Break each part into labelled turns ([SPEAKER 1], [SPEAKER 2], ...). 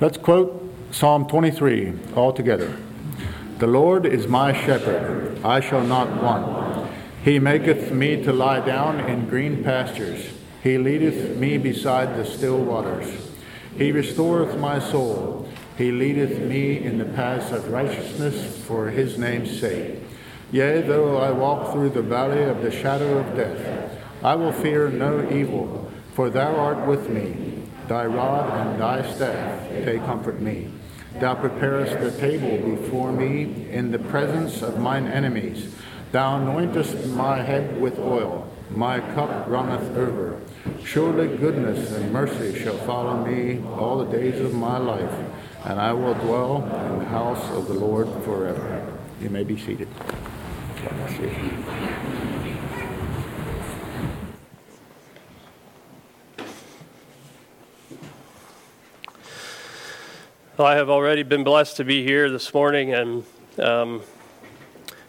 [SPEAKER 1] Let's quote Psalm 23 all together. The Lord is my shepherd, I shall not want. He maketh me to lie down in green pastures. He leadeth me beside the still waters. He restoreth my soul. He leadeth me in the paths of righteousness for his name's sake. Yea, though I walk through the valley of the shadow of death, I will fear no evil, for thou art with me. Thy rod and thy staff, they comfort me. Thou preparest the table before me in the presence of mine enemies. Thou anointest my head with oil. My cup runneth over. Surely goodness and mercy shall follow me all the days of my life, and I will dwell in the house of the Lord forever. You may be seated.
[SPEAKER 2] Well, I have already been blessed to be here this morning, and um,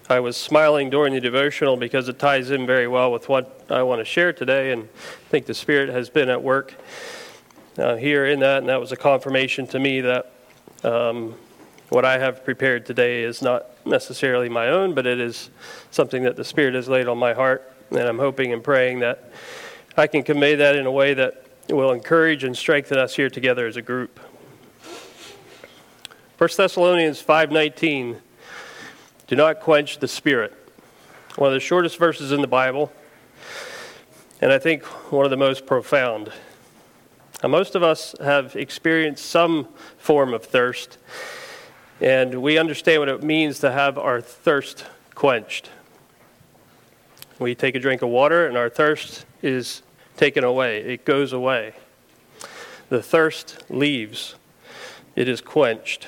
[SPEAKER 2] I was smiling during the devotional because it ties in very well with what I want to share today, and I think the Spirit has been at work uh, here in that, and that was a confirmation to me that um, what I have prepared today is not necessarily my own, but it is something that the Spirit has laid on my heart, and I'm hoping and praying that I can convey that in a way that will encourage and strengthen us here together as a group. 1 Thessalonians 5:19 do not quench the Spirit. One of the shortest verses in the Bible, and I think one of the most profound. Now, most of us have experienced some form of thirst, and we understand what it means to have our thirst quenched. We take a drink of water, and our thirst is taken away, it goes away. The thirst leaves, it is quenched.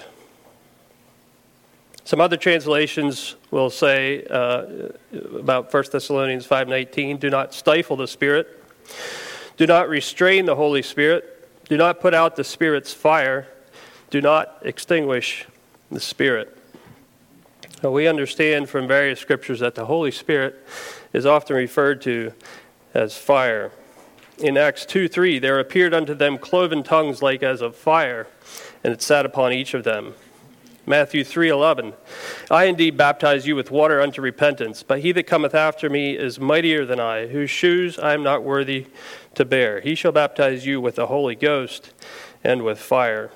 [SPEAKER 2] Some other translations will say uh, about 1 Thessalonians 5:19, "Do not stifle the Spirit. Do not restrain the Holy Spirit. Do not put out the Spirit's fire. Do not extinguish the Spirit." We understand from various scriptures that the Holy Spirit is often referred to as fire. In Acts 2 3, there appeared unto them cloven tongues like as of fire, and it sat upon each of them. Matthew 3:11 I indeed baptize you with water unto repentance but he that cometh after me is mightier than I whose shoes I am not worthy to bear. He shall baptize you with the Holy Ghost and with fire.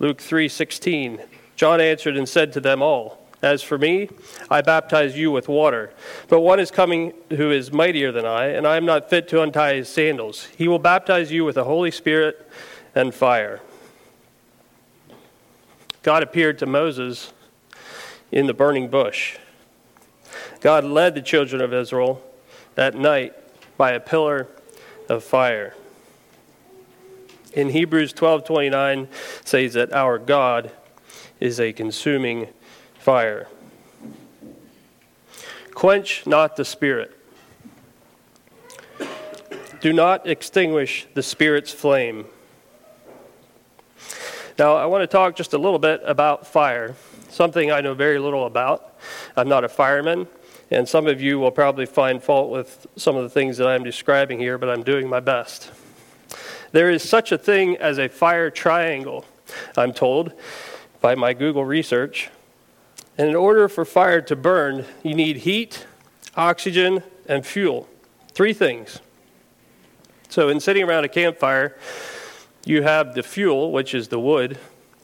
[SPEAKER 2] Luke 3:16 John answered and said to them all as for me I baptize you with water but one is coming who is mightier than I and I am not fit to untie his sandals. He will baptize you with the Holy Spirit and fire God appeared to Moses in the burning bush. God led the children of Israel that night by a pillar of fire. In Hebrews 12:29 says that our God is a consuming fire. Quench not the spirit. Do not extinguish the spirit's flame. Now, I want to talk just a little bit about fire, something I know very little about. I'm not a fireman, and some of you will probably find fault with some of the things that I'm describing here, but I'm doing my best. There is such a thing as a fire triangle, I'm told by my Google research. And in order for fire to burn, you need heat, oxygen, and fuel. Three things. So, in sitting around a campfire, you have the fuel, which is the wood,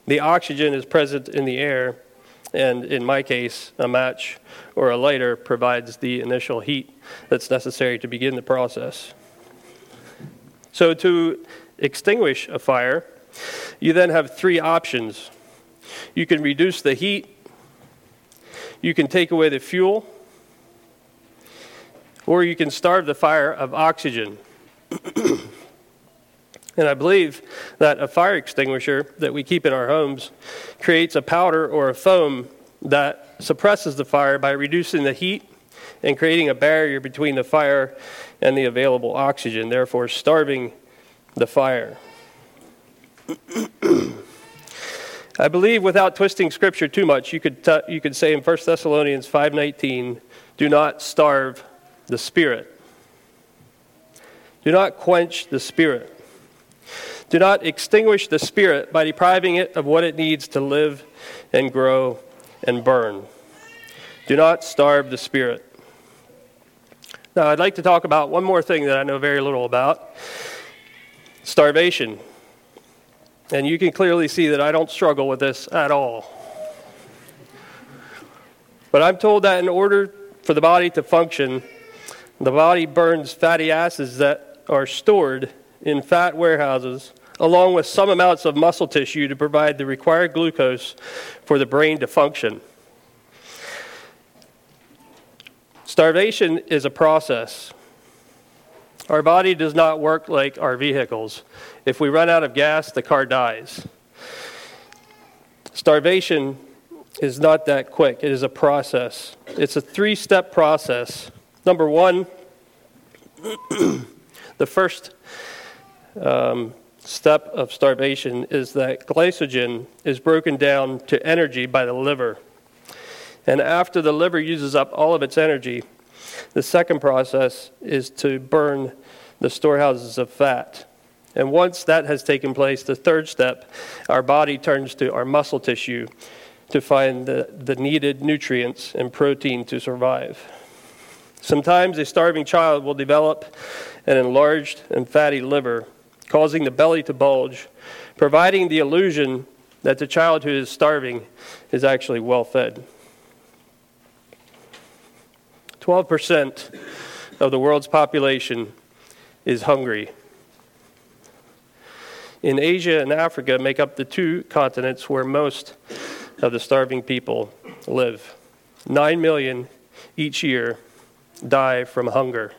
[SPEAKER 2] the oxygen is present in the air, and in my case, a match or a lighter provides the initial heat that's necessary to begin the process. So, to extinguish a fire, you then have three options. You can reduce the heat, you can take away the fuel, or you can starve the fire of oxygen. And I believe that a fire extinguisher that we keep in our homes creates a powder or a foam that suppresses the fire by reducing the heat and creating a barrier between the fire and the available oxygen, therefore starving the fire. I believe without twisting scripture too much, you could, t- you could say in 1 Thessalonians 5:19, do not starve the spirit. Do not quench the spirit. Do not extinguish the spirit by depriving it of what it needs to live and grow and burn. Do not starve the spirit. Now, I'd like to talk about one more thing that I know very little about starvation. And you can clearly see that I don't struggle with this at all. But I'm told that in order for the body to function, the body burns fatty acids that are stored in fat warehouses, along with some amounts of muscle tissue to provide the required glucose for the brain to function. Starvation is a process. Our body does not work like our vehicles. If we run out of gas, the car dies. Starvation is not that quick, it is a process. It's a three step process. Number one, the first um, step of starvation is that glycogen is broken down to energy by the liver. And after the liver uses up all of its energy, the second process is to burn the storehouses of fat. And once that has taken place, the third step, our body turns to our muscle tissue to find the, the needed nutrients and protein to survive. Sometimes a starving child will develop an enlarged and fatty liver, causing the belly to bulge, providing the illusion that the child who is starving is actually well fed. 12% of the world's population is hungry. In Asia and Africa make up the two continents where most of the starving people live. 9 million each year die from hunger.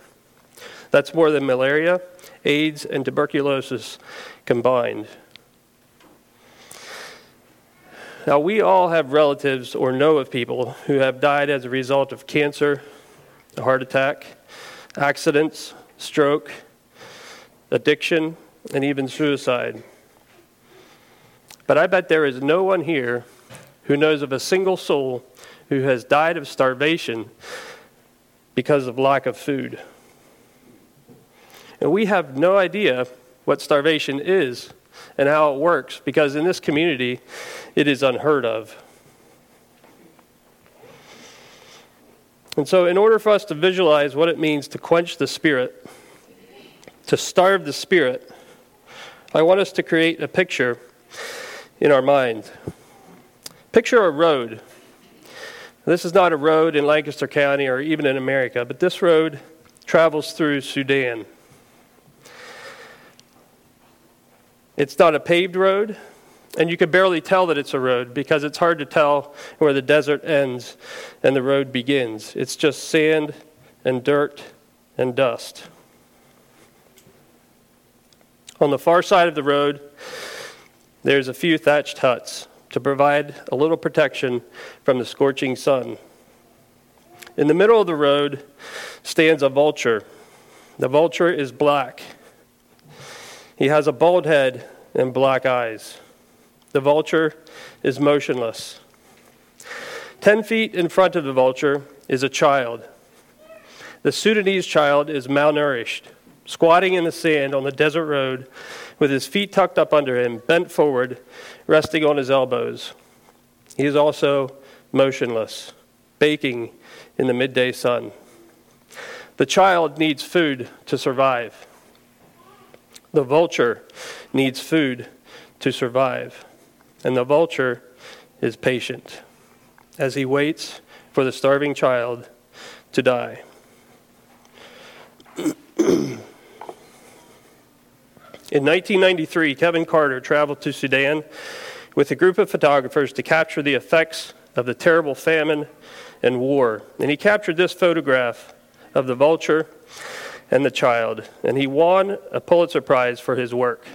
[SPEAKER 2] That's more than malaria, AIDS, and tuberculosis combined. Now, we all have relatives or know of people who have died as a result of cancer, a heart attack, accidents, stroke, addiction, and even suicide. But I bet there is no one here who knows of a single soul who has died of starvation because of lack of food. And we have no idea what starvation is and how it works because in this community it is unheard of. And so, in order for us to visualize what it means to quench the spirit, to starve the spirit, I want us to create a picture in our mind. Picture a road this is not a road in Lancaster County or even in America, but this road travels through Sudan. It's not a paved road, and you could barely tell that it's a road because it's hard to tell where the desert ends and the road begins. It's just sand and dirt and dust. On the far side of the road, there's a few thatched huts to provide a little protection from the scorching sun. In the middle of the road stands a vulture. The vulture is black. He has a bald head and black eyes. The vulture is motionless. Ten feet in front of the vulture is a child. The Sudanese child is malnourished, squatting in the sand on the desert road with his feet tucked up under him, bent forward, resting on his elbows. He is also motionless, baking in the midday sun. The child needs food to survive. The vulture needs food to survive. And the vulture is patient as he waits for the starving child to die. In 1993, Kevin Carter traveled to Sudan with a group of photographers to capture the effects of the terrible famine and war. And he captured this photograph of the vulture and the child, and he won a Pulitzer Prize for his work.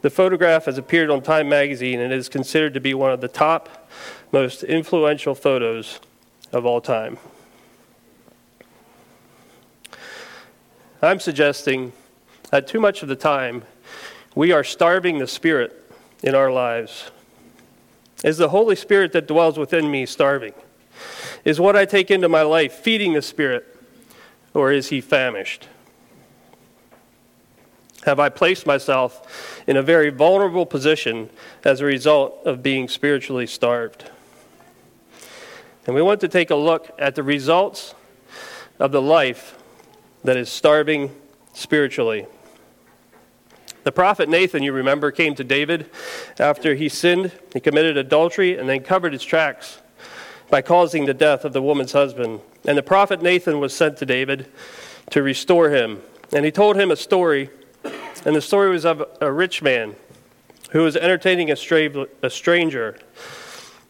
[SPEAKER 2] The photograph has appeared on Time magazine and is considered to be one of the top, most influential photos of all time. I'm suggesting that too much of the time we are starving the Spirit in our lives. Is the Holy Spirit that dwells within me starving? Is what I take into my life feeding the Spirit, or is he famished? have I placed myself in a very vulnerable position as a result of being spiritually starved. And we want to take a look at the results of the life that is starving spiritually. The prophet Nathan, you remember, came to David after he sinned, he committed adultery, and then covered his tracks by causing the death of the woman's husband. And the prophet Nathan was sent to David to restore him. And he told him a story, and the story was of a rich man who was entertaining a, stra- a stranger.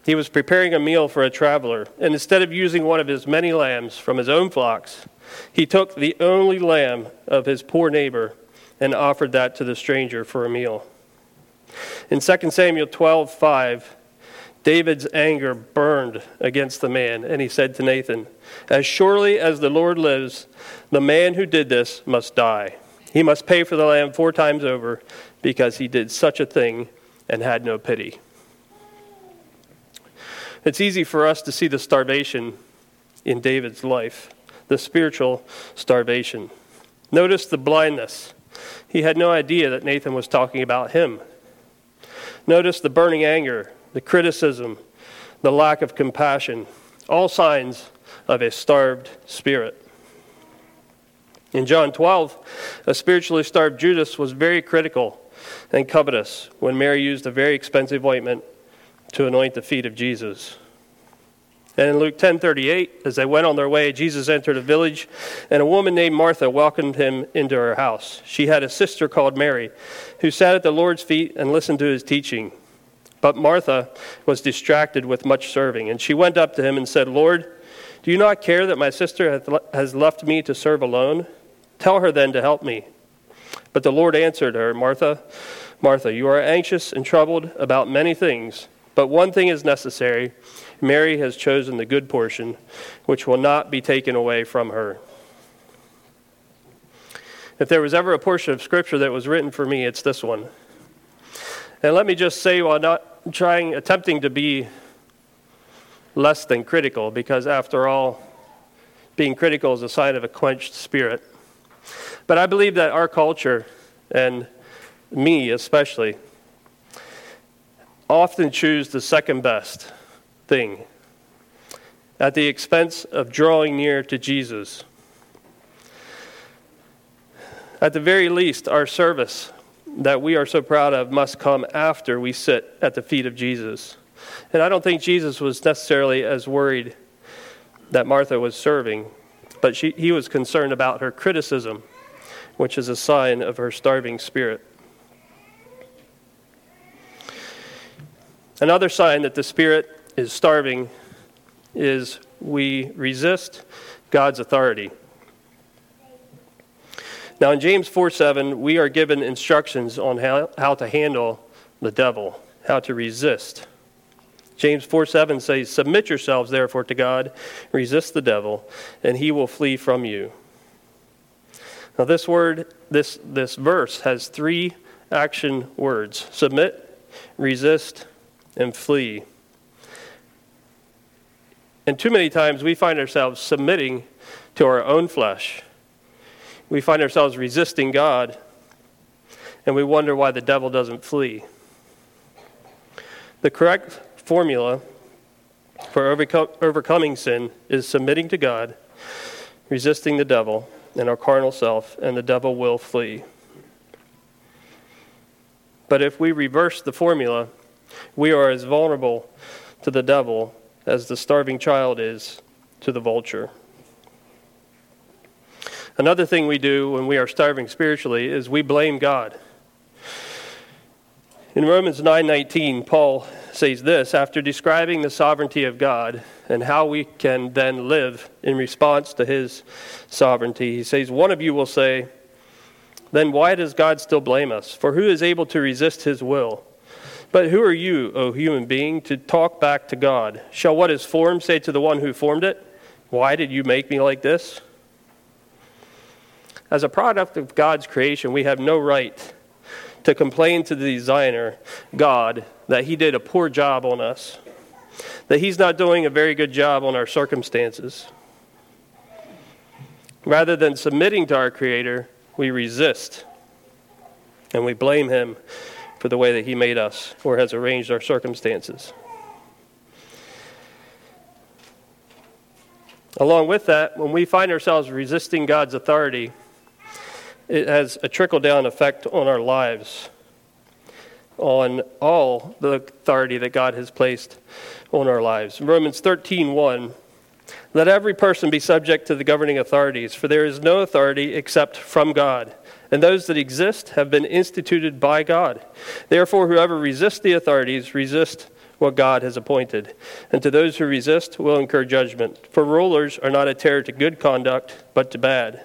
[SPEAKER 2] He was preparing a meal for a traveler, and instead of using one of his many lambs from his own flocks, he took the only lamb of his poor neighbor and offered that to the stranger for a meal. In 2 Samuel 12 5, David's anger burned against the man, and he said to Nathan, As surely as the Lord lives, the man who did this must die. He must pay for the lamb four times over because he did such a thing and had no pity. It's easy for us to see the starvation in David's life, the spiritual starvation. Notice the blindness he had no idea that Nathan was talking about him. Notice the burning anger, the criticism, the lack of compassion, all signs of a starved spirit. In John 12, a spiritually starved Judas was very critical and covetous when Mary used a very expensive ointment to anoint the feet of Jesus. And in Luke 10:38, as they went on their way, Jesus entered a village, and a woman named Martha welcomed him into her house. She had a sister called Mary, who sat at the Lord's feet and listened to his teaching. But Martha was distracted with much serving, and she went up to him and said, "Lord, do you not care that my sister has left me to serve alone? Tell her then to help me." But the Lord answered her, "Martha, Martha, you are anxious and troubled about many things, but one thing is necessary." Mary has chosen the good portion, which will not be taken away from her. If there was ever a portion of Scripture that was written for me, it's this one. And let me just say, while not trying, attempting to be less than critical, because after all, being critical is a sign of a quenched spirit. But I believe that our culture, and me especially, often choose the second best thing at the expense of drawing near to Jesus. At the very least, our service that we are so proud of must come after we sit at the feet of Jesus. And I don't think Jesus was necessarily as worried that Martha was serving, but she, he was concerned about her criticism, which is a sign of her starving spirit. Another sign that the Spirit is starving is we resist God's authority. Now, in James 4 7, we are given instructions on how, how to handle the devil, how to resist. James 4 7 says, Submit yourselves therefore to God, resist the devil, and he will flee from you. Now, this word, this, this verse has three action words submit, resist, and flee. And too many times we find ourselves submitting to our own flesh. We find ourselves resisting God, and we wonder why the devil doesn't flee. The correct formula for overcoming sin is submitting to God, resisting the devil and our carnal self, and the devil will flee. But if we reverse the formula, we are as vulnerable to the devil as the starving child is to the vulture. Another thing we do when we are starving spiritually is we blame God. In Romans 9:19, Paul says this after describing the sovereignty of God and how we can then live in response to his sovereignty. He says, "One of you will say, then why does God still blame us? For who is able to resist his will?" But who are you, O human being, to talk back to God? Shall what is formed say to the one who formed it, Why did you make me like this? As a product of God's creation, we have no right to complain to the designer, God, that he did a poor job on us, that he's not doing a very good job on our circumstances. Rather than submitting to our Creator, we resist and we blame him for the way that he made us or has arranged our circumstances. Along with that, when we find ourselves resisting God's authority, it has a trickle down effect on our lives, on all the authority that God has placed on our lives. Romans 13 1 let every person be subject to the governing authorities, for there is no authority except from God, and those that exist have been instituted by God. Therefore, whoever resists the authorities resists what God has appointed, and to those who resist will incur judgment. For rulers are not a terror to good conduct, but to bad.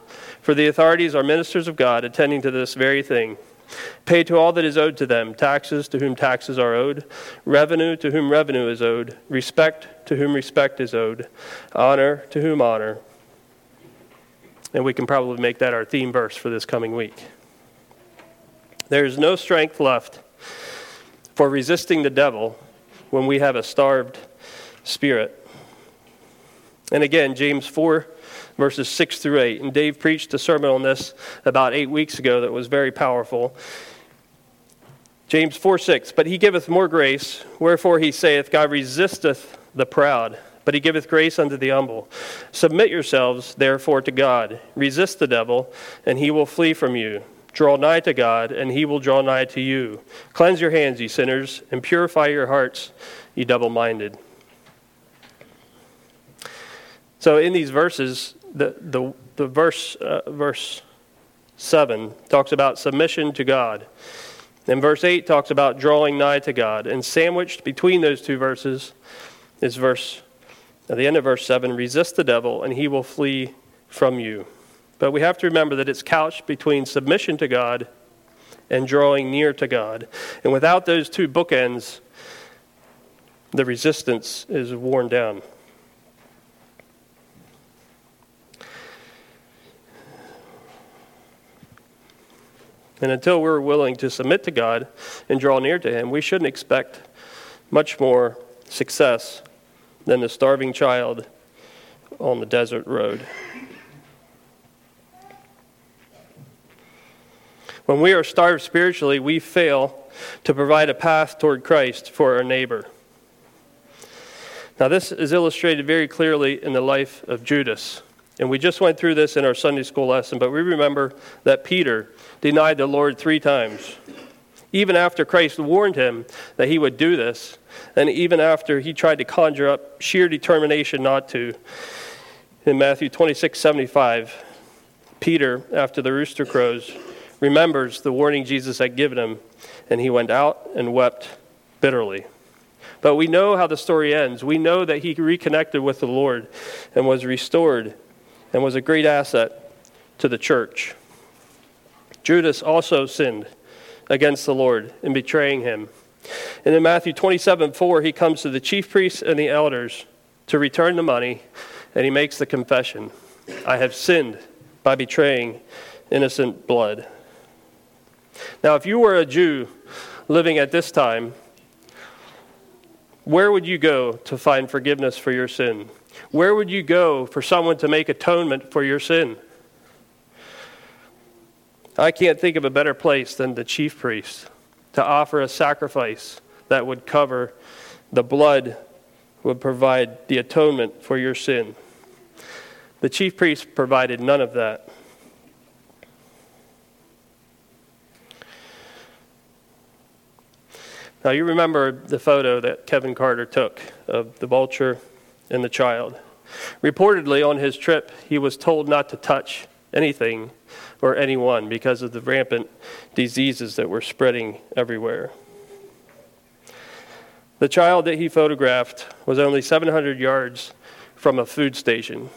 [SPEAKER 2] For the authorities are ministers of God, attending to this very thing. Pay to all that is owed to them taxes to whom taxes are owed, revenue to whom revenue is owed, respect to whom respect is owed, honor to whom honor and we can probably make that our theme verse for this coming week. There is no strength left for resisting the devil when we have a starved spirit. And again, James 4, verses 6 through 8. And Dave preached a sermon on this about eight weeks ago that was very powerful. James 4 6. But he giveth more grace, wherefore he saith, God resisteth the proud but he giveth grace unto the humble. Submit yourselves, therefore, to God. Resist the devil, and he will flee from you. Draw nigh to God, and he will draw nigh to you. Cleanse your hands, ye sinners, and purify your hearts, ye double minded. So, in these verses, the, the, the verse, uh, verse 7 talks about submission to God. And verse 8 talks about drawing nigh to God. And sandwiched between those two verses is verse at the end of verse 7 resist the devil, and he will flee from you. But we have to remember that it's couched between submission to God and drawing near to God. And without those two bookends, the resistance is worn down. And until we're willing to submit to God and draw near to Him, we shouldn't expect much more success than the starving child on the desert road. When we are starved spiritually, we fail to provide a path toward Christ for our neighbor. Now, this is illustrated very clearly in the life of Judas. And we just went through this in our Sunday school lesson, but we remember that Peter denied the Lord three times. Even after Christ warned him that he would do this, and even after he tried to conjure up sheer determination not to. In Matthew 26 75, Peter, after the rooster crows, remembers the warning Jesus had given him, and he went out and wept bitterly. But we know how the story ends. We know that he reconnected with the Lord and was restored and was a great asset to the church. Judas also sinned against the Lord in betraying him. And in Matthew 27 4, he comes to the chief priests and the elders to return the money, and he makes the confession I have sinned by betraying innocent blood. Now, if you were a Jew living at this time, where would you go to find forgiveness for your sin? Where would you go for someone to make atonement for your sin? I can't think of a better place than the chief priest to offer a sacrifice that would cover the blood, would provide the atonement for your sin. The chief priest provided none of that. Now, you remember the photo that Kevin Carter took of the vulture and the child. Reportedly, on his trip, he was told not to touch anything or anyone because of the rampant diseases that were spreading everywhere. The child that he photographed was only 700 yards from a food station.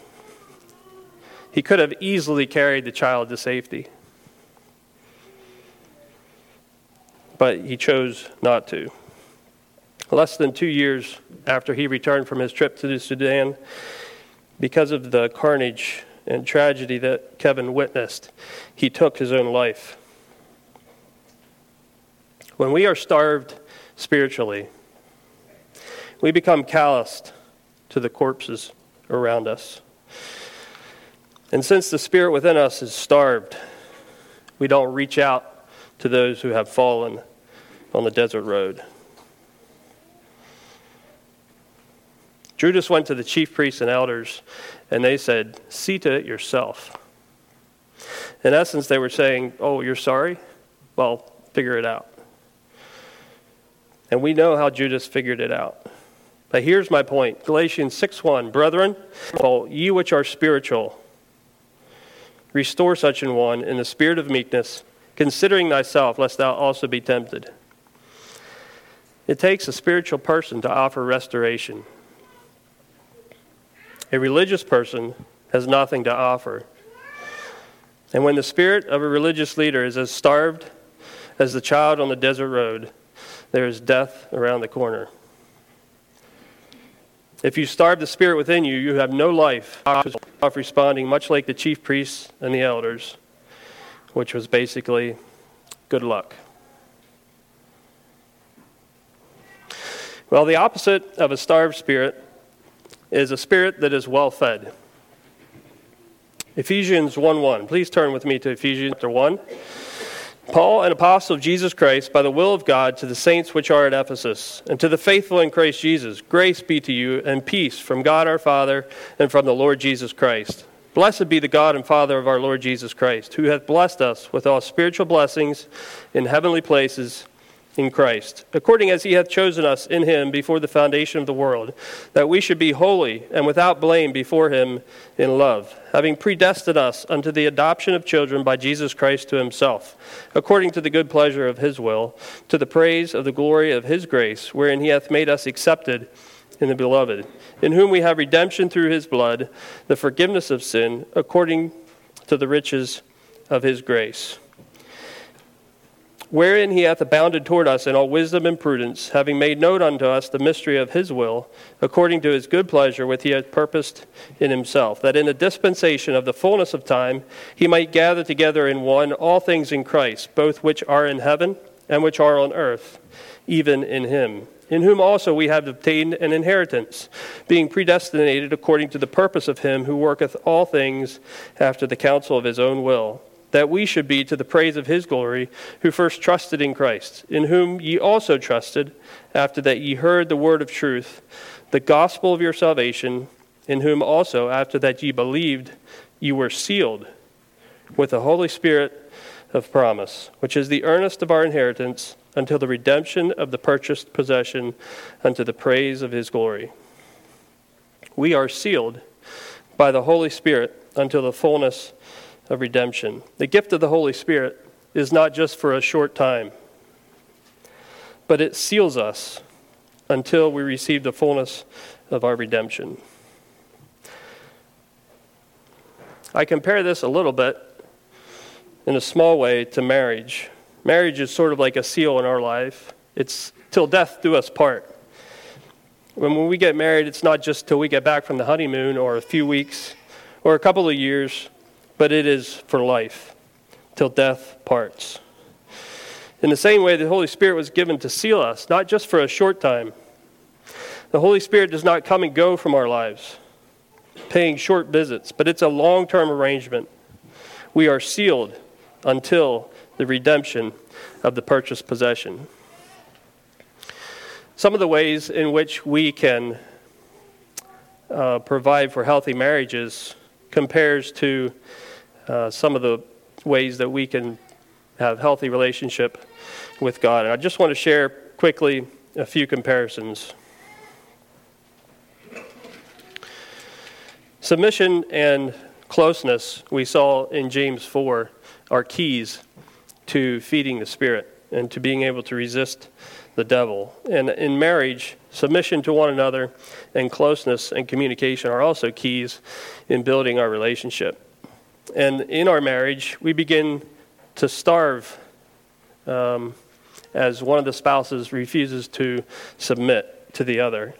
[SPEAKER 2] He could have easily carried the child to safety. but he chose not to. Less than two years after he returned from his trip to the Sudan, because of the carnage and tragedy that Kevin witnessed, he took his own life. When we are starved spiritually, we become calloused to the corpses around us. And since the spirit within us is starved, we don't reach out to those who have fallen on the desert road. Judas went to the chief priests and elders, and they said, See to it yourself. In essence, they were saying, Oh, you're sorry? Well, figure it out. And we know how Judas figured it out. But here's my point Galatians 6 1 Brethren, well, ye which are spiritual, restore such an one in the spirit of meekness, considering thyself, lest thou also be tempted. It takes a spiritual person to offer restoration. A religious person has nothing to offer. And when the spirit of a religious leader is as starved as the child on the desert road, there is death around the corner. If you starve the spirit within you, you have no life of responding, much like the chief priests and the elders, which was basically good luck. Well, the opposite of a starved spirit is a spirit that is well fed. Ephesians 1 1. Please turn with me to Ephesians chapter 1. Paul, an apostle of Jesus Christ, by the will of God, to the saints which are at Ephesus, and to the faithful in Christ Jesus, grace be to you and peace from God our Father and from the Lord Jesus Christ. Blessed be the God and Father of our Lord Jesus Christ, who hath blessed us with all spiritual blessings in heavenly places in Christ, according as he hath chosen us in him before the foundation of the world, that we should be holy and without blame before him in love, having predestined us unto the adoption of children by Jesus Christ to himself, according to the good pleasure of his will, to the praise of the glory of his grace, wherein he hath made us accepted in the beloved, in whom we have redemption through his blood, the forgiveness of sin, according to the riches of his grace wherein he hath abounded toward us in all wisdom and prudence, having made known unto us the mystery of his will, according to his good pleasure which he had purposed in himself, that in the dispensation of the fullness of time he might gather together in one all things in Christ, both which are in heaven and which are on earth, even in him. In whom also we have obtained an inheritance, being predestinated according to the purpose of him who worketh all things after the counsel of his own will that we should be to the praise of his glory, who first trusted in Christ, in whom ye also trusted, after that ye heard the word of truth, the gospel of your salvation, in whom also, after that ye believed, ye were sealed with the Holy Spirit of promise, which is the earnest of our inheritance until the redemption of the purchased possession unto the praise of his glory. We are sealed by the Holy Spirit until the fullness of redemption. The gift of the Holy Spirit is not just for a short time, but it seals us until we receive the fullness of our redemption. I compare this a little bit in a small way to marriage. Marriage is sort of like a seal in our life. It's till death do us part. When we get married, it's not just till we get back from the honeymoon or a few weeks or a couple of years but it is for life, till death parts. In the same way, the Holy Spirit was given to seal us, not just for a short time. The Holy Spirit does not come and go from our lives, paying short visits, but it's a long term arrangement. We are sealed until the redemption of the purchased possession. Some of the ways in which we can uh, provide for healthy marriages compares to uh, some of the ways that we can have healthy relationship with God. And I just want to share quickly a few comparisons. Submission and closeness, we saw in James 4, are keys to feeding the Spirit and to being able to resist the devil. And in marriage, submission to one another and closeness and communication are also keys in building our relationship. And in our marriage, we begin to starve um, as one of the spouses refuses to submit to the other.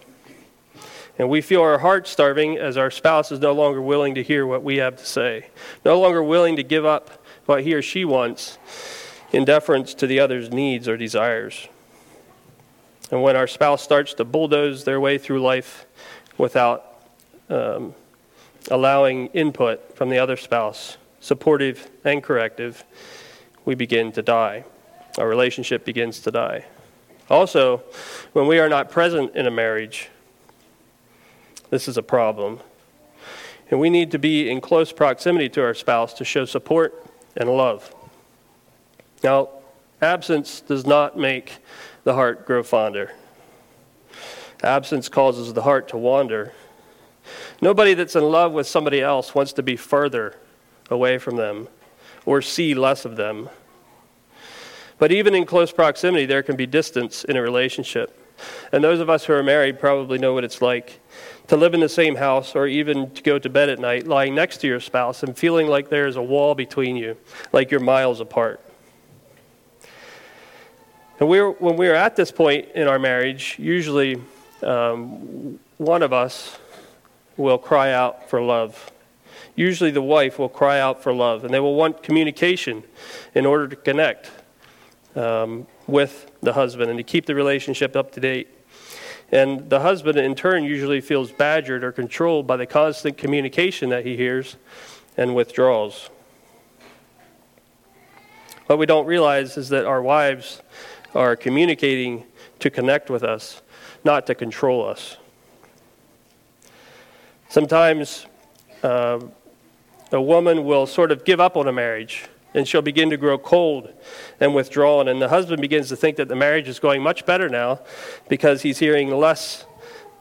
[SPEAKER 2] And we feel our heart starving as our spouse is no longer willing to hear what we have to say, no longer willing to give up what he or she wants in deference to the other's needs or desires. And when our spouse starts to bulldoze their way through life without um, allowing input from the other spouse, supportive and corrective, we begin to die. Our relationship begins to die. Also, when we are not present in a marriage, this is a problem. And we need to be in close proximity to our spouse to show support and love. Now, absence does not make the heart grow fonder. Absence causes the heart to wander. Nobody that's in love with somebody else wants to be further away from them or see less of them. But even in close proximity, there can be distance in a relationship. And those of us who are married probably know what it's like to live in the same house or even to go to bed at night lying next to your spouse and feeling like there is a wall between you, like you're miles apart. And we're, when we're at this point in our marriage, usually um, one of us will cry out for love. Usually the wife will cry out for love, and they will want communication in order to connect um, with the husband and to keep the relationship up to date. And the husband, in turn, usually feels badgered or controlled by the constant communication that he hears and withdraws. What we don't realize is that our wives are communicating to connect with us, not to control us. Sometimes uh, a woman will sort of give up on a marriage and she'll begin to grow cold and withdrawn. And the husband begins to think that the marriage is going much better now because he's hearing less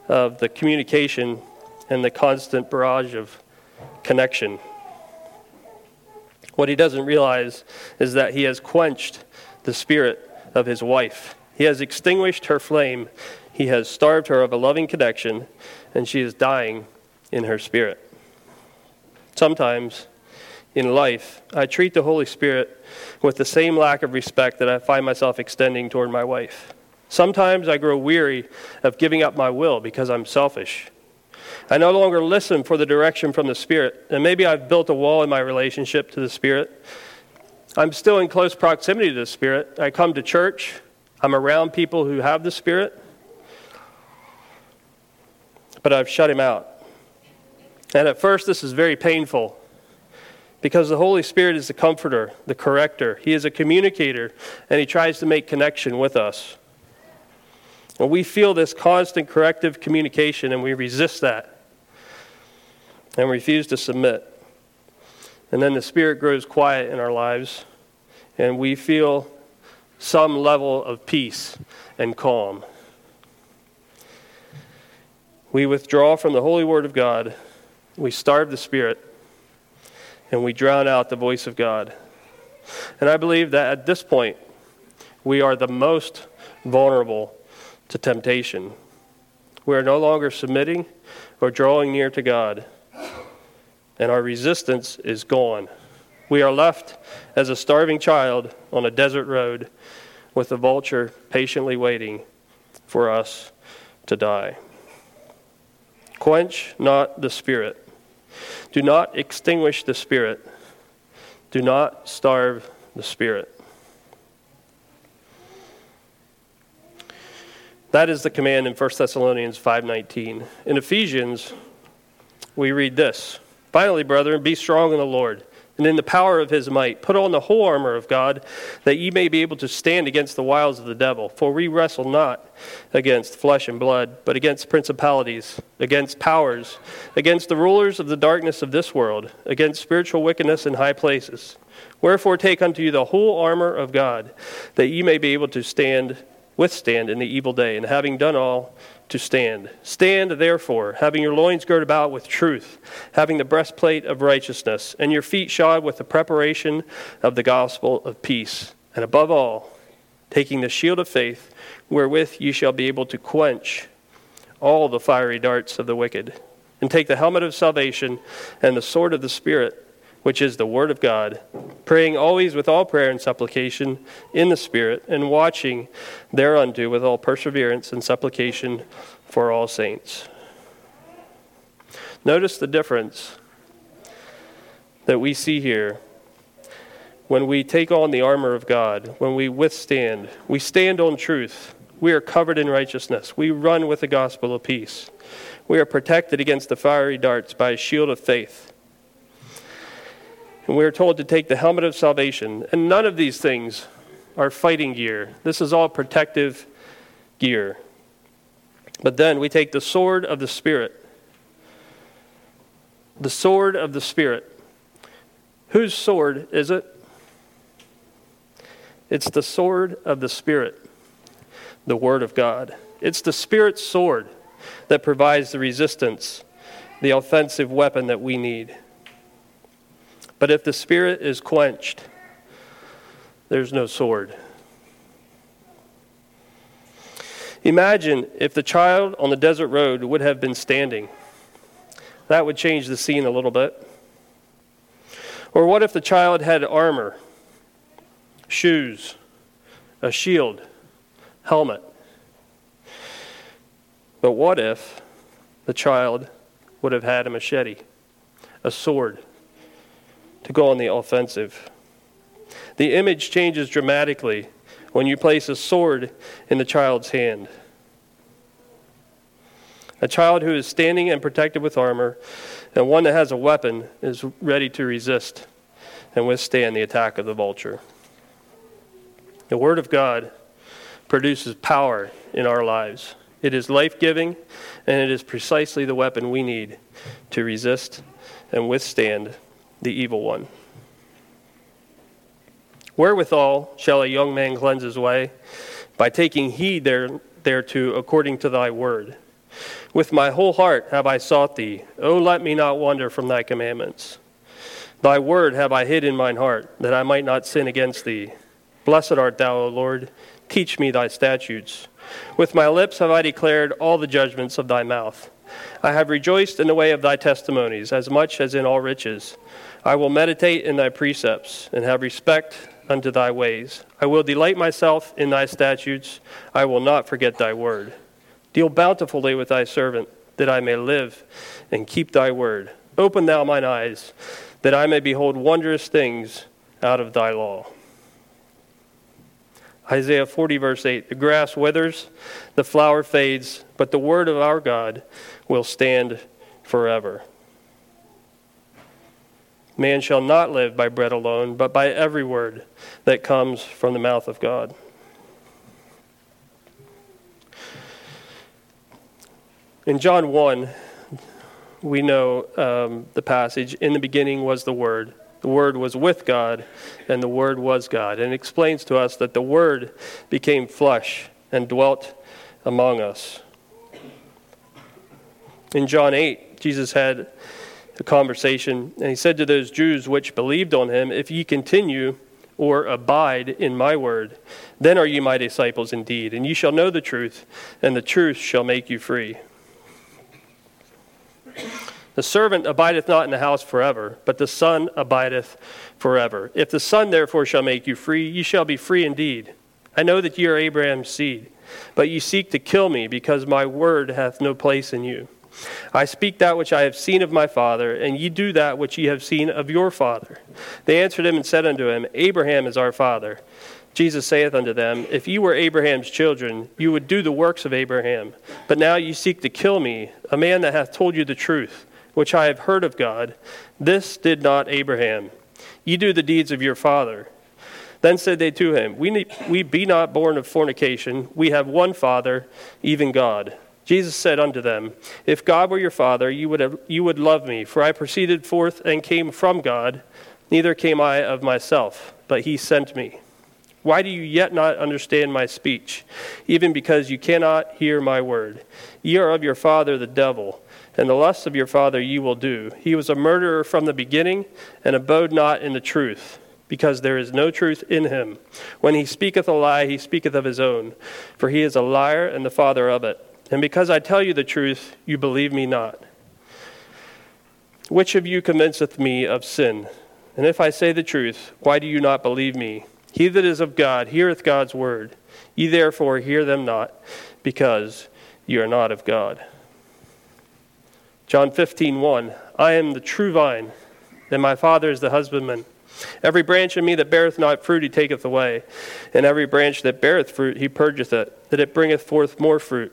[SPEAKER 2] of the communication and the constant barrage of connection. What he doesn't realize is that he has quenched the spirit of his wife. He has extinguished her flame. He has starved her of a loving connection, and she is dying in her spirit. Sometimes in life, I treat the Holy Spirit with the same lack of respect that I find myself extending toward my wife. Sometimes I grow weary of giving up my will because I'm selfish. I no longer listen for the direction from the Spirit, and maybe I've built a wall in my relationship to the Spirit. I'm still in close proximity to the Spirit. I come to church, I'm around people who have the Spirit, but I've shut Him out. And at first, this is very painful because the Holy Spirit is the comforter, the corrector. He is a communicator, and He tries to make connection with us. And we feel this constant corrective communication, and we resist that and refuse to submit. And then the Spirit grows quiet in our lives, and we feel some level of peace and calm. We withdraw from the holy word of God, we starve the Spirit and we drown out the voice of God. And I believe that at this point, we are the most vulnerable to temptation. We are no longer submitting or drawing near to God, and our resistance is gone. We are left as a starving child on a desert road with a vulture patiently waiting for us to die. Quench not the spirit. Do not extinguish the Spirit. Do not starve the Spirit. That is the command in 1 Thessalonians 5:19. In Ephesians, we read this: "Finally, brethren, be strong in the Lord and in the power of his might. Put on the whole armor of God, that ye may be able to stand against the wiles of the devil. For we wrestle not against flesh and blood, but against principalities, against powers, against the rulers of the darkness of this world, against spiritual wickedness in high places. Wherefore take unto you the whole armor of God, that ye may be able to stand, withstand in the evil day, and having done all, to stand. Stand, therefore, having your loins girt about with truth, having the breastplate of righteousness, and your feet shod with the preparation of the gospel of peace. And above all, taking the shield of faith, wherewith ye shall be able to quench all the fiery darts of the wicked. And take the helmet of salvation and the sword of the Spirit, which is the Word of God, praying always with all prayer and supplication in the Spirit, and watching thereunto with all perseverance and supplication for all saints. Notice the difference that we see here when we take on the armor of God, when we withstand, we stand on truth. We are covered in righteousness. We run with the gospel of peace. We are protected against the fiery darts by a shield of faith. And we are told to take the helmet of salvation. And none of these things are fighting gear. This is all protective gear. But then we take the sword of the Spirit. The sword of the Spirit. Whose sword is it? It's the sword of the Spirit, the Word of God. It's the Spirit's sword that provides the resistance, the offensive weapon that we need. But if the Spirit is quenched, there's no sword. Imagine if the child on the desert road would have been standing. That would change the scene a little bit. Or what if the child had armor, shoes, a shield, helmet? But what if the child would have had a machete, a sword? To go on the offensive. The image changes dramatically when you place a sword in the child's hand. A child who is standing and protected with armor, and one that has a weapon, is ready to resist and withstand the attack of the vulture. The Word of God produces power in our lives. It is life giving, and it is precisely the weapon we need to resist and withstand the evil one. Wherewithal shall a young man cleanse his way? By taking heed there, thereto according to thy word. With my whole heart have I sought thee. O let me not wander from thy commandments. Thy word have I hid in mine heart, that I might not sin against thee. Blessed art thou, O Lord. Teach me thy statutes. With my lips have I declared all the judgments of thy mouth. I have rejoiced in the way of thy testimonies, as much as in all riches. I will meditate in thy precepts, and have respect unto thy ways. I will delight myself in thy statutes. I will not forget thy word. Deal bountifully with thy servant, that I may live and keep thy word. Open thou mine eyes, that I may behold wondrous things out of thy law. Isaiah 40, verse 8 The grass withers, the flower fades, but the word of our God will stand forever. Man shall not live by bread alone, but by every word that comes from the mouth of God. In John 1, we know um, the passage In the beginning was the Word. The Word was with God, and the Word was God. And it explains to us that the Word became flesh and dwelt among us. In John 8, Jesus had a conversation, and he said to those Jews which believed on him, If ye continue or abide in my word, then are ye my disciples indeed, and ye shall know the truth, and the truth shall make you free. The servant abideth not in the house forever, but the Son abideth forever. If the Son therefore shall make you free, ye shall be free indeed. I know that ye are Abraham's seed, but ye seek to kill me, because my word hath no place in you. I speak that which I have seen of my father, and ye do that which ye have seen of your father. They answered him and said unto him, Abraham is our father. Jesus saith unto them, If ye were Abraham's children, you would do the works of Abraham. But now ye seek to kill me, a man that hath told you the truth, which I have heard of God. This did not Abraham. Ye do the deeds of your father. Then said they to him, We, we be not born of fornication. We have one Father, even God. Jesus said unto them, If God were your Father, you would, have, you would love me, for I proceeded forth and came from God, neither came I of myself, but he sent me. Why do you yet not understand my speech, even because you cannot hear my word? Ye are of your father the devil, and the lusts of your father ye will do. He was a murderer from the beginning, and abode not in the truth, because there is no truth in him. When he speaketh a lie, he speaketh of his own, for he is a liar and the father of it. And because I tell you the truth, you believe me not. Which of you convinceth me of sin? And if I say the truth, why do you not believe me? He that is of God heareth God's word. Ye therefore hear them not, because ye are not of God. John 15, 1. I am the true vine, and my Father is the husbandman. Every branch in me that beareth not fruit, he taketh away. And every branch that beareth fruit, he purgeth it, that it bringeth forth more fruit.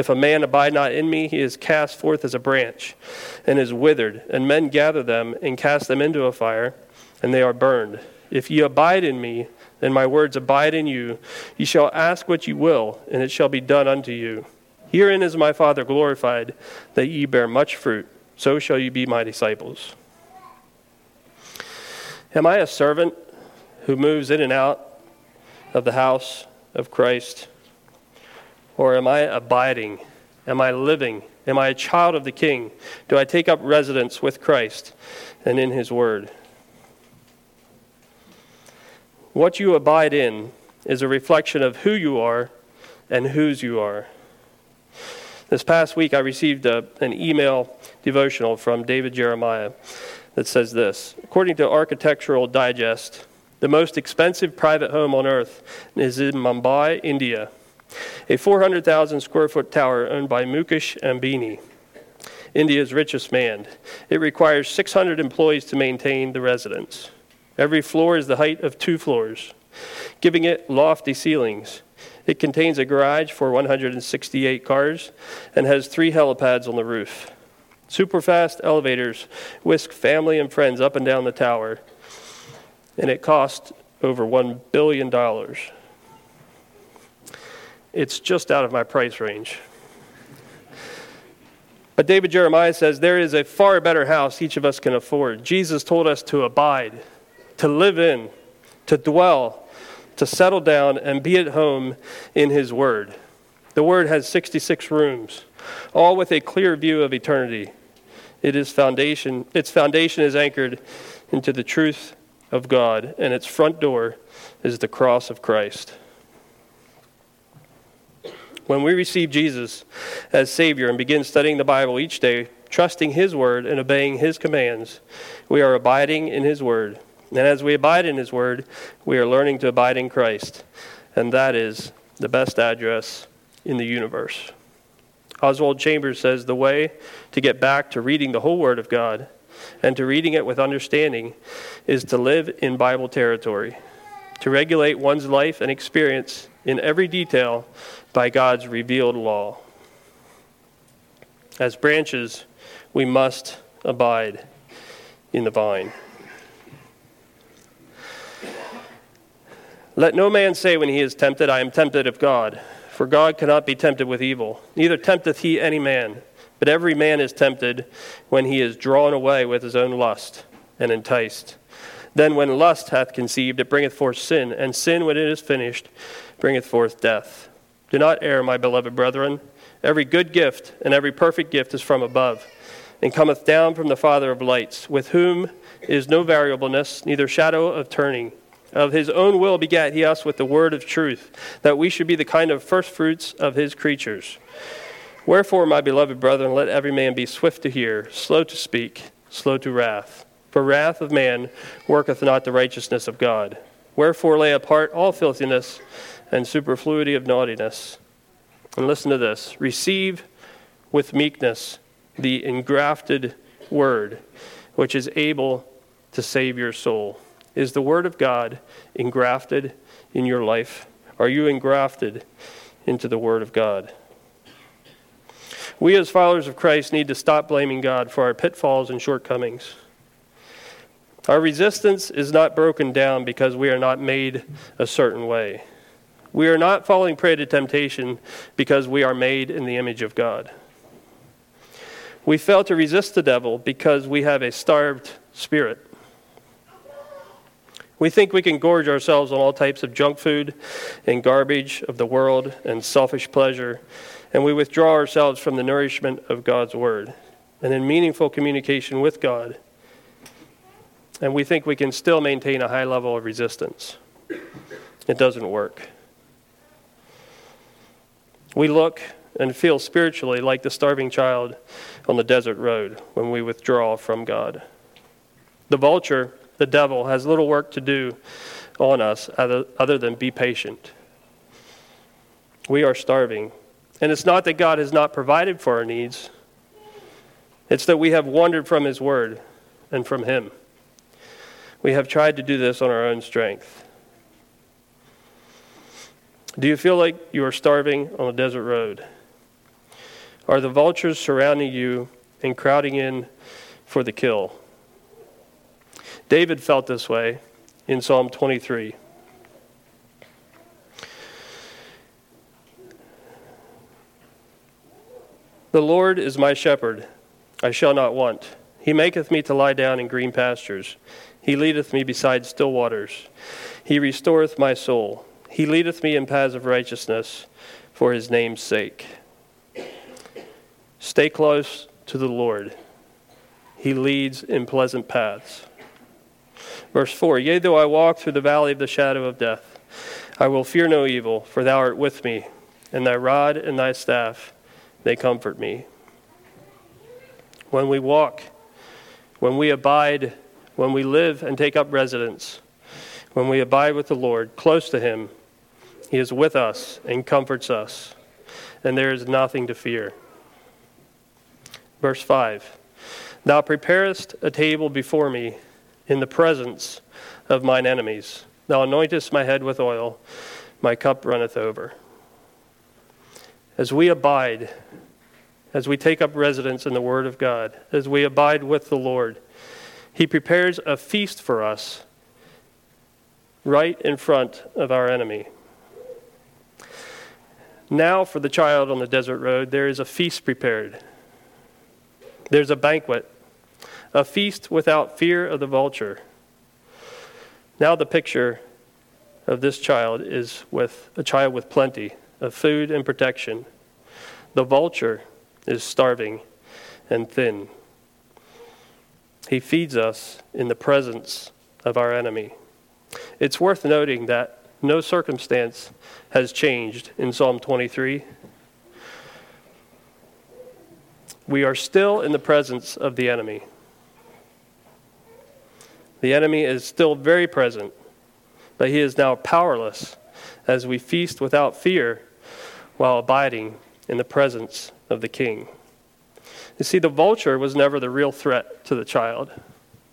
[SPEAKER 2] If a man abide not in me, he is cast forth as a branch, and is withered, and men gather them and cast them into a fire, and they are burned. If ye abide in me, and my words abide in you, ye shall ask what ye will, and it shall be done unto you. Herein is my Father glorified, that ye bear much fruit. So shall ye be my disciples. Am I a servant who moves in and out of the house of Christ? Or am I abiding? Am I living? Am I a child of the King? Do I take up residence with Christ and in his word? What you abide in is a reflection of who you are and whose you are. This past week, I received a, an email devotional from David Jeremiah that says this According to Architectural Digest, the most expensive private home on earth is in Mumbai, India, a 400,000 square foot tower owned by Mukesh Ambani, India's richest man. It requires 600 employees to maintain the residence. Every floor is the height of two floors, giving it lofty ceilings. It contains a garage for 168 cars and has three helipads on the roof. Superfast elevators whisk family and friends up and down the tower, and it cost over $1 billion. It's just out of my price range. But David Jeremiah says there is a far better house each of us can afford. Jesus told us to abide to live in, to dwell, to settle down and be at home in His Word. The Word has 66 rooms, all with a clear view of eternity. It is foundation, its foundation is anchored into the truth of God, and its front door is the cross of Christ. When we receive Jesus as Savior and begin studying the Bible each day, trusting His Word and obeying His commands, we are abiding in His Word. And as we abide in His Word, we are learning to abide in Christ. And that is the best address in the universe. Oswald Chambers says the way to get back to reading the whole Word of God and to reading it with understanding is to live in Bible territory, to regulate one's life and experience in every detail by God's revealed law. As branches, we must abide in the vine. Let no man say when he is tempted, I am tempted of God. For God cannot be tempted with evil, neither tempteth he any man. But every man is tempted when he is drawn away with his own lust and enticed. Then, when lust hath conceived, it bringeth forth sin, and sin, when it is finished, bringeth forth death. Do not err, my beloved brethren. Every good gift and every perfect gift is from above, and cometh down from the Father of lights, with whom is no variableness, neither shadow of turning. Of his own will begat he us with the word of truth, that we should be the kind of firstfruits of his creatures. Wherefore, my beloved brethren, let every man be swift to hear, slow to speak, slow to wrath. For wrath of man worketh not the righteousness of God. Wherefore, lay apart all filthiness and superfluity of naughtiness. And listen to this receive with meekness the engrafted word, which is able to save your soul. Is the Word of God engrafted in your life? Are you engrafted into the Word of God? We, as followers of Christ, need to stop blaming God for our pitfalls and shortcomings. Our resistance is not broken down because we are not made a certain way. We are not falling prey to temptation because we are made in the image of God. We fail to resist the devil because we have a starved spirit. We think we can gorge ourselves on all types of junk food and garbage of the world and selfish pleasure, and we withdraw ourselves from the nourishment of God's Word and in meaningful communication with God. And we think we can still maintain a high level of resistance. It doesn't work. We look and feel spiritually like the starving child on the desert road when we withdraw from God. The vulture the devil, has little work to do on us other, than be patient. We are starving. And it's not that God has not provided for our needs, it's that we have wandered from His Word and from Him. We have tried to do this on our own strength. Do you feel like you are starving on a desert road? Are the vultures surrounding you and crowding in for the kill? David felt this way in Psalm 23. The Lord is my shepherd, I shall not want. He maketh me to lie down in green pastures. He leadeth me beside still waters. He restoreth my soul. He leadeth me in paths of righteousness for his name's sake. Stay close to the Lord. He leads in pleasant paths. Verse 4 Yea, though I walk through the valley of the shadow of death, I will fear no evil, for thou art with me, and thy rod and thy staff, they comfort me. When we walk, when we abide, when we live and take up residence, when we abide with the Lord, close to him, he is with us and comforts us, and there is nothing to fear. Verse 5 Thou preparest a table before me in the presence of mine enemies. Thou anointest my head with oil, my cup runneth over. As we abide, as we take up residence in the Word of God, as we abide with the Lord, He prepares a feast for us right in front of our enemy. Now, for the child on the desert road, there is a feast prepared. There's a banquet a feast without fear of the vulture. Now, the picture of this child is with a child with plenty of food and protection. The vulture is starving and thin. He feeds us in the presence of our enemy. It's worth noting that no circumstance has changed in Psalm 23. We are still in the presence of the enemy. The enemy is still very present, but he is now powerless as we feast without fear while abiding in the presence of the king. You see, the vulture was never the real threat to the child,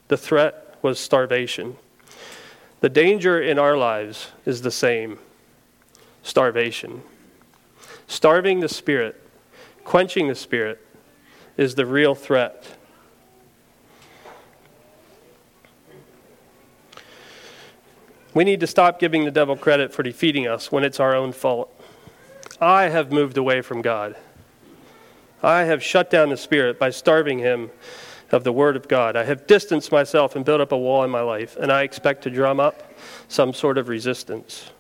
[SPEAKER 2] the threat was starvation. The danger in our lives is the same starvation. Starving the spirit, quenching the spirit, is the real threat We need to stop giving the devil credit for defeating us when it's our own fault. I have moved away from God. I have shut down the Spirit by starving him of the Word of God. I have distanced myself and built up a wall in my life, and I expect to drum up some sort of resistance.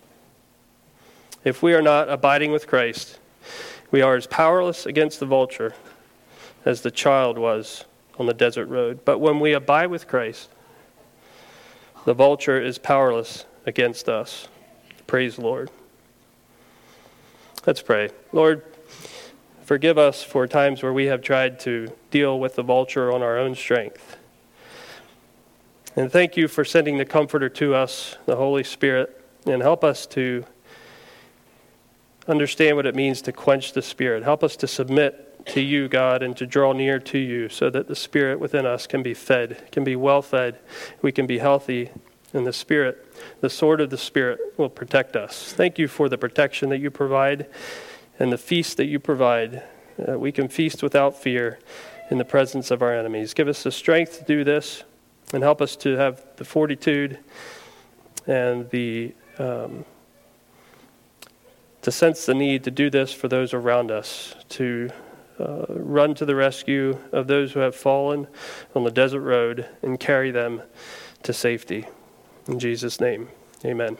[SPEAKER 2] If we are not abiding with Christ, we are as powerless against the vulture as the child was on the desert road. But when we abide with Christ, the vulture is powerless against us. Praise the Lord. Let's pray. Lord, forgive us for times where we have tried to deal with the vulture on our own strength. And thank you for sending the Comforter to us, the Holy Spirit, and help us to understand what it means to quench the Spirit. Help us to submit to you, God, and to draw near to you so that the Spirit within us can be fed, can be well fed. We can be healthy in the Spirit. The sword of the Spirit will protect us. Thank you for the protection that you provide and the feast that you provide. Uh, we can feast without fear in the presence of our enemies. Give us the strength to do this and help us to have the fortitude and the. Um, to sense the need to do this for those around us, to uh, run to the rescue of those who have fallen on the desert road and carry them to safety. In Jesus' name, amen.